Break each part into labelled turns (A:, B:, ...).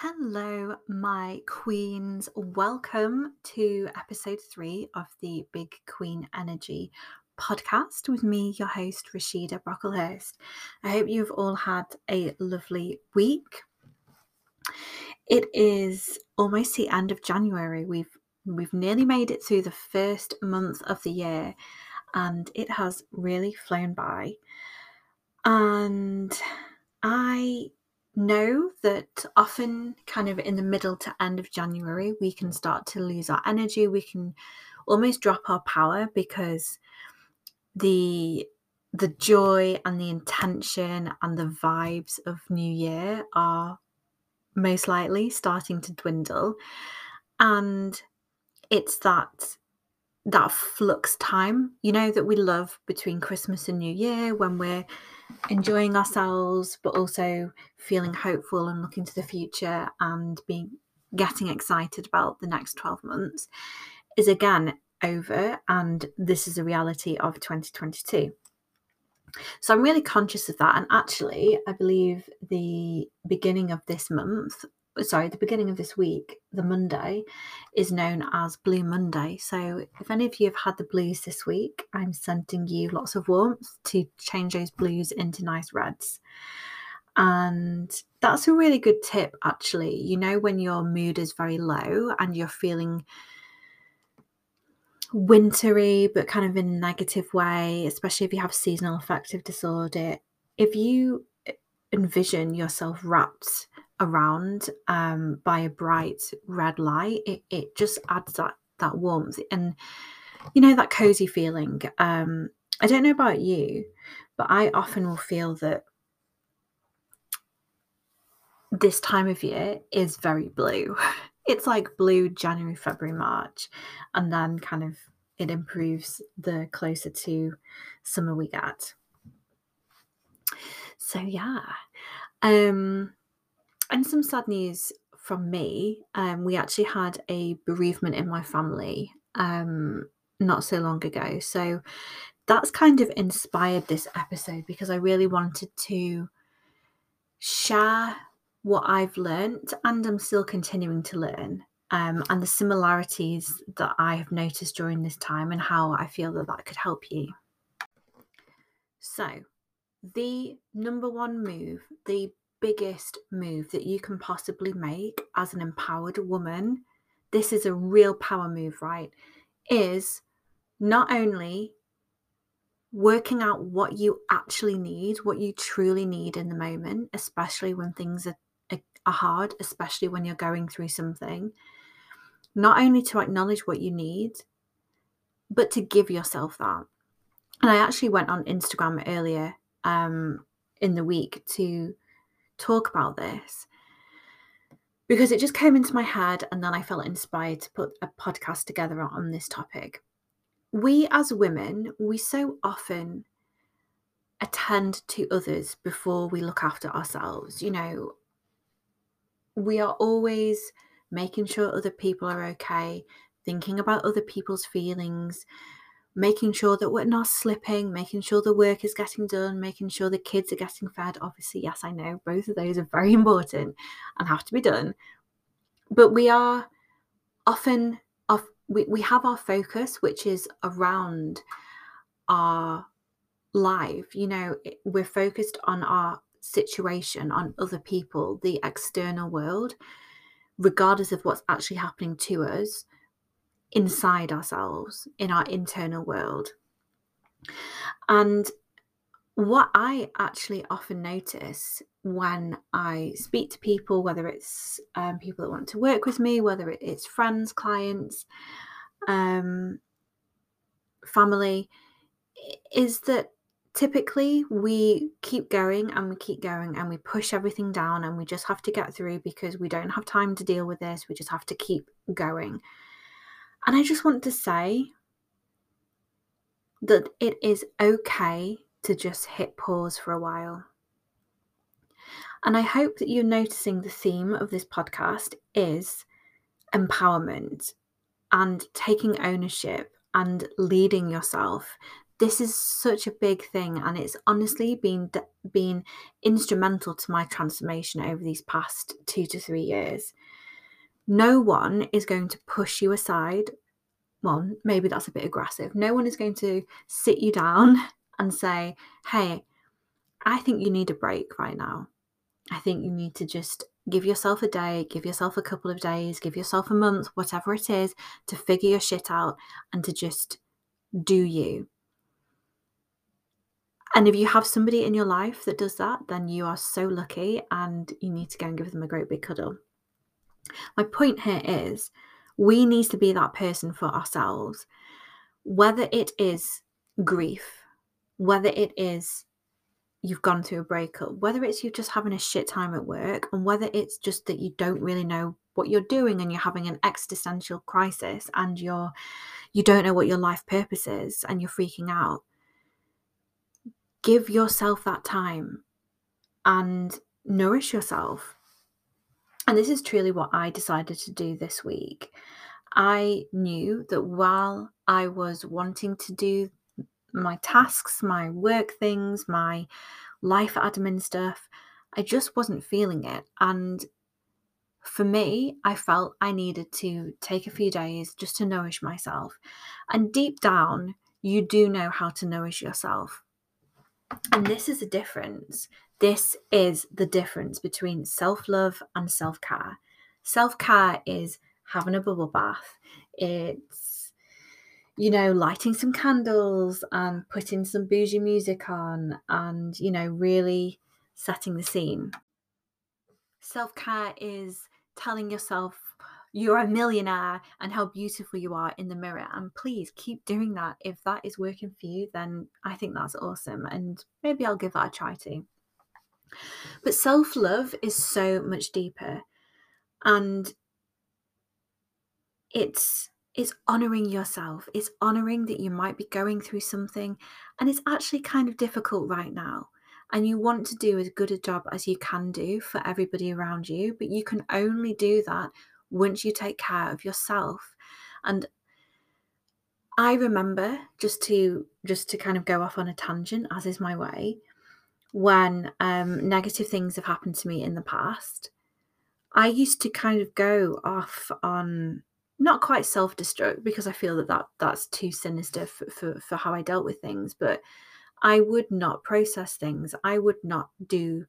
A: Hello, my queens. Welcome to episode three of the Big Queen Energy podcast with me, your host, Rachida Brocklehurst. I hope you've all had a lovely week. It is almost the end of January. We've we've nearly made it through the first month of the year, and it has really flown by. And I know that often, kind of in the middle to end of January, we can start to lose our energy. We can almost drop our power because the the joy and the intention and the vibes of New Year are most likely starting to dwindle. And it's that that flux time, you know, that we love between Christmas and New Year when we're enjoying ourselves, but also feeling hopeful and looking to the future and being getting excited about the next 12 months is again over. And this is a reality of 2022. So I'm really conscious of that. And actually, I believe the beginning of this month, sorry, the beginning of this week, the Monday, is known as Blue Monday. So if any of you have had the blues this week, I'm sending you lots of warmth to change those blues into nice reds. And that's a really good tip, actually. You know, when your mood is very low and you're feeling wintry, but kind of in a negative way, especially if you have seasonal affective disorder, if you envision yourself wrapped around um, by a bright red light, it, it just adds that that warmth and you know that cozy feeling. Um, I don't know about you, but I often will feel that this time of year is very blue. It's like blue January, February, March, and then kind of it improves the closer to summer we get. So yeah. Um and some sad news from me. Um, we actually had a bereavement in my family um, not so long ago. So that's kind of inspired this episode because I really wanted to share what I've learned and I'm still continuing to learn. Um, and the similarities that I have noticed during this time, and how I feel that that could help you. So, the number one move, the biggest move that you can possibly make as an empowered woman, this is a real power move, right? Is not only working out what you actually need, what you truly need in the moment, especially when things are, are hard, especially when you're going through something, not only to acknowledge what you need, but to give yourself that. And I actually went on Instagram earlier um, in the week to talk about this because it just came into my head and then I felt inspired to put a podcast together on this topic. We as women, we so often attend to others before we look after ourselves. You know, we are always making sure other people are okay, thinking about other people's feelings, making sure that we're not slipping, making sure the work is getting done, making sure the kids are getting fed. Obviously, yes, I know both of those are very important and have to be done. But we are often we, we have our focus, which is around our life. You know, we're focused on our situation, on other people, the external world, regardless of what's actually happening to us inside ourselves, in our internal world. And what I actually often notice when I speak to people, whether it's um, people that want to work with me, whether it's friends, clients, um, family, is that typically we keep going and we keep going and we push everything down and we just have to get through because we don't have time to deal with this. We just have to keep going. And I just want to say that it is okay to just hit pause for a while. And I hope that you're noticing the theme of this podcast is empowerment and taking ownership and leading yourself this is such a big thing and it's honestly been been instrumental to my transformation over these past 2 to 3 years no one is going to push you aside. Well maybe that's a bit aggressive. No one is going to sit you down and say hey i think you need a break right now. I think you need to just give yourself a day give yourself a couple of days give yourself a month whatever it is to figure your shit out and to just do you. And if you have somebody in your life that does that, then you are so lucky and you need to go and give them a great big cuddle. My point here is we need to be that person for ourselves, whether it is grief, whether it is you've gone through a breakup, whether it's you just having a shit time at work, and whether it's just that you don't really know what you're doing and you're having an existential crisis and you're you don't know what your life purpose is and you're freaking out give yourself that time and nourish yourself. And this is truly what I decided to do this week. I knew that while I was wanting to do my tasks, my work things, my life admin stuff, I just wasn't feeling it. And for me, I felt I needed to take a few days just to nourish myself. And deep down, you do know how to nourish yourself. And this is a difference. This is the difference between self love and self care. Self care is having a bubble bath, it's, you know, lighting some candles and putting some bougie music on and, you know, really setting the scene. Self care is telling yourself you're a millionaire and how beautiful you are in the mirror. And please keep doing that. If that is working for you, then I think that's awesome. And maybe I'll give that a try too. But self love is so much deeper. And it's it's honoring yourself it's honoring that you might be going through something and it's actually kind of difficult right now and you want to do as good a job as you can do for everybody around you but you can only do that once you take care of yourself and i remember just to just to kind of go off on a tangent as is my way when um, negative things have happened to me in the past i used to kind of go off on not quite self-destruct because i feel that, that that's too sinister for, for, for how i dealt with things but i would not process things i would not do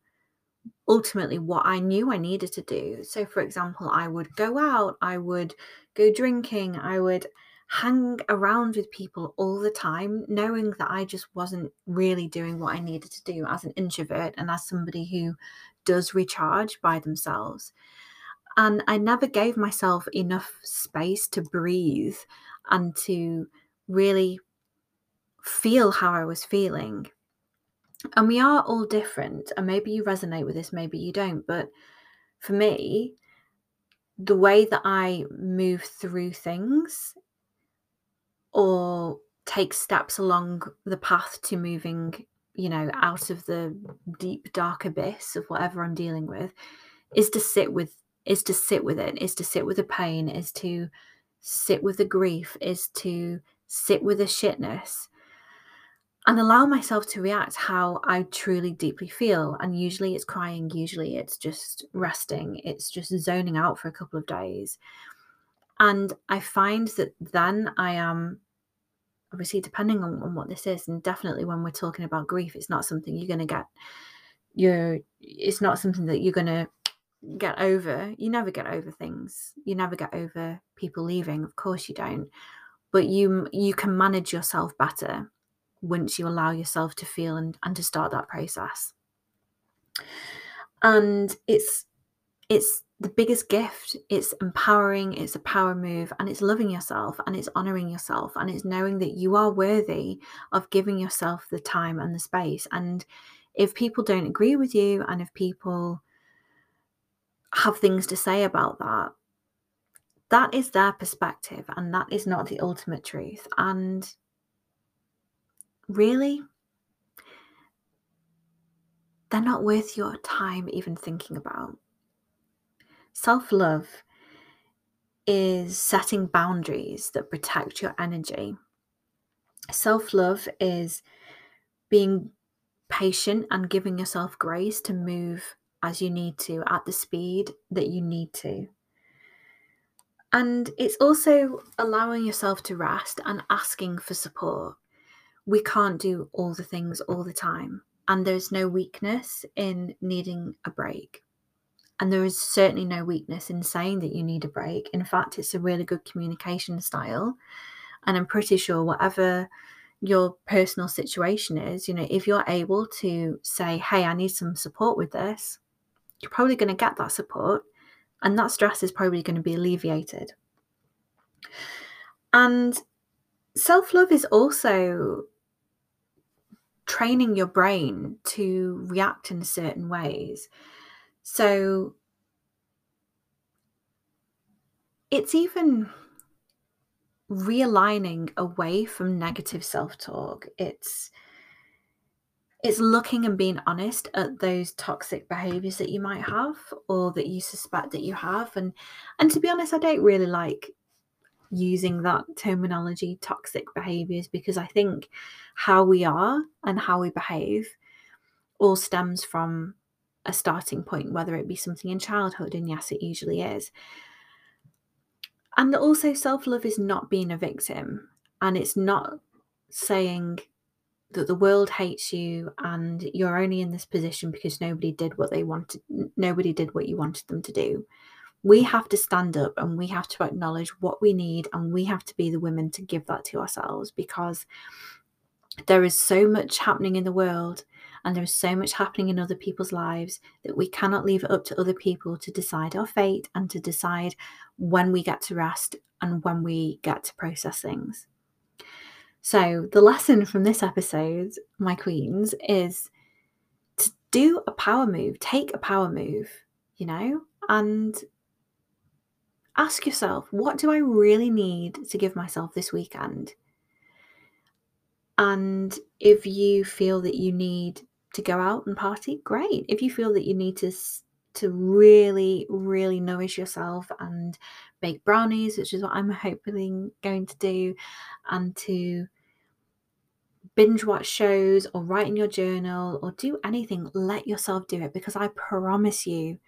A: ultimately what I knew I needed to do. So, for example, I would go out, I would go drinking, I would hang around with people all the time, knowing that I just wasn't really doing what I needed to do as an introvert and as somebody who does recharge by themselves. And I never gave myself enough space to breathe and to really feel how I was feeling and we are all different and maybe you resonate with this maybe you don't but for me the way that i move through things or take steps along the path to moving you know out of the deep dark abyss of whatever i'm dealing with is to sit with is to sit with it is to sit with the pain is to sit with the grief is to sit with the shitness and allow myself to react how I truly deeply feel. And usually it's crying, usually it's just resting, it's just zoning out for a couple of days. And I find that then I am obviously depending on, on what this is, and definitely when we're talking about grief, it's not something you're gonna get you're it's not something that you're gonna get over. You never get over things. You never get over people leaving, of course you don't. But you you can manage yourself better once you allow yourself to feel and, and to start that process and it's it's the biggest gift. It's empowering it's a power move and it's loving yourself and it's honoring yourself and it's knowing that you are worthy of giving yourself the time and the space. And if people don't agree with you and if people have things to say about that that is their perspective and that is not the ultimate truth. And really, they're not worth your time even thinking about. Self love is setting boundaries that protect your energy. Self love is being patient and giving yourself grace to move as you need to at the speed that you need to. And it's also allowing yourself to rest and asking for support. We can't do all the things all the time, and there's no weakness in needing a break. And there is certainly no weakness in saying that you need a break. In fact, it's a really good communication style. And I'm pretty sure, whatever your personal situation is, you know, if you're able to say, hey, I need some support with this, you're probably going to get that support and that stress is probably going to be alleviated. And self love is also training your brain to react in certain ways. So it's even realigning away from negative self-talk. It's it's looking and being honest at those toxic behaviors that you might have or that you suspect that you have and and to be honest I don't really like using that terminology toxic behaviors because I think how we are and how we behave all stems from a starting point whether it be something in childhood and yes it usually is. And also self-love is not being a victim and it's not saying that the world hates you and you're only in this position because nobody did what they wanted nobody did what you wanted them to do. We have to stand up and we have to acknowledge what we need and we have to be the women to give that to ourselves because there is so much happening in the world and there is so much happening in other people's lives that we cannot leave it up to other people to decide our fate and to decide when we get to rest and when we get to process things. So, the lesson from this episode, my queens, is to do a power move, take a power move, you know, and ask yourself, what do I really need to give myself this weekend? And if you feel that you need to go out and party, great. If you feel that you need to to really, really nourish yourself and bake brownies, which is what I'm hoping going to do, and to binge watch shows or write in your journal or do anything, let yourself do it because I promise you,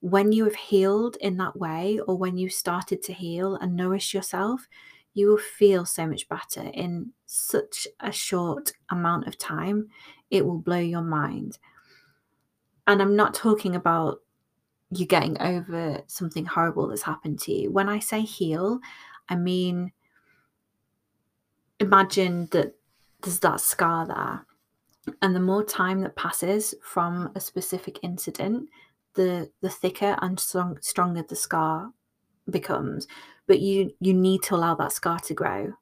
A: when you have healed in that way or when you started to heal and nourish yourself, you will feel so much better in such a short amount of time. It will blow your mind. And I'm not talking about you getting over something horrible that's happened to you. When I say heal, I mean imagine that there's that scar there. And the more time that passes from a specific incident, the the thicker and strong, stronger the scar becomes but you you need to allow that scar to grow.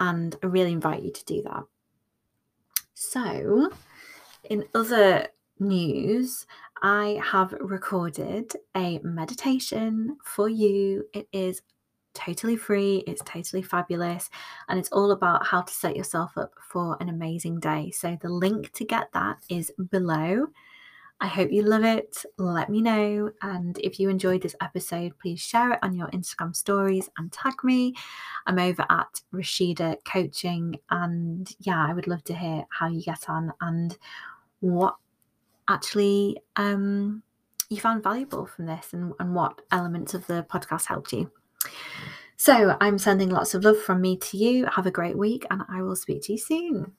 A: And i really invite you to do that. So in other news i have recorded a meditation for you. It is totally free it's totally fabulous and it's all about how to set yourself up for an amazing day. So the link to get that is below I hope you love it. Let me know. And if you enjoyed this episode, please share it on your Instagram stories and tag me. I'm over at Rachida Coaching. And yeah, I would love to hear how you get on and what actually um, you found valuable from this and, and what elements of the podcast helped you. So I'm sending lots of love from me to you. Have a great week, and I will speak to you soon.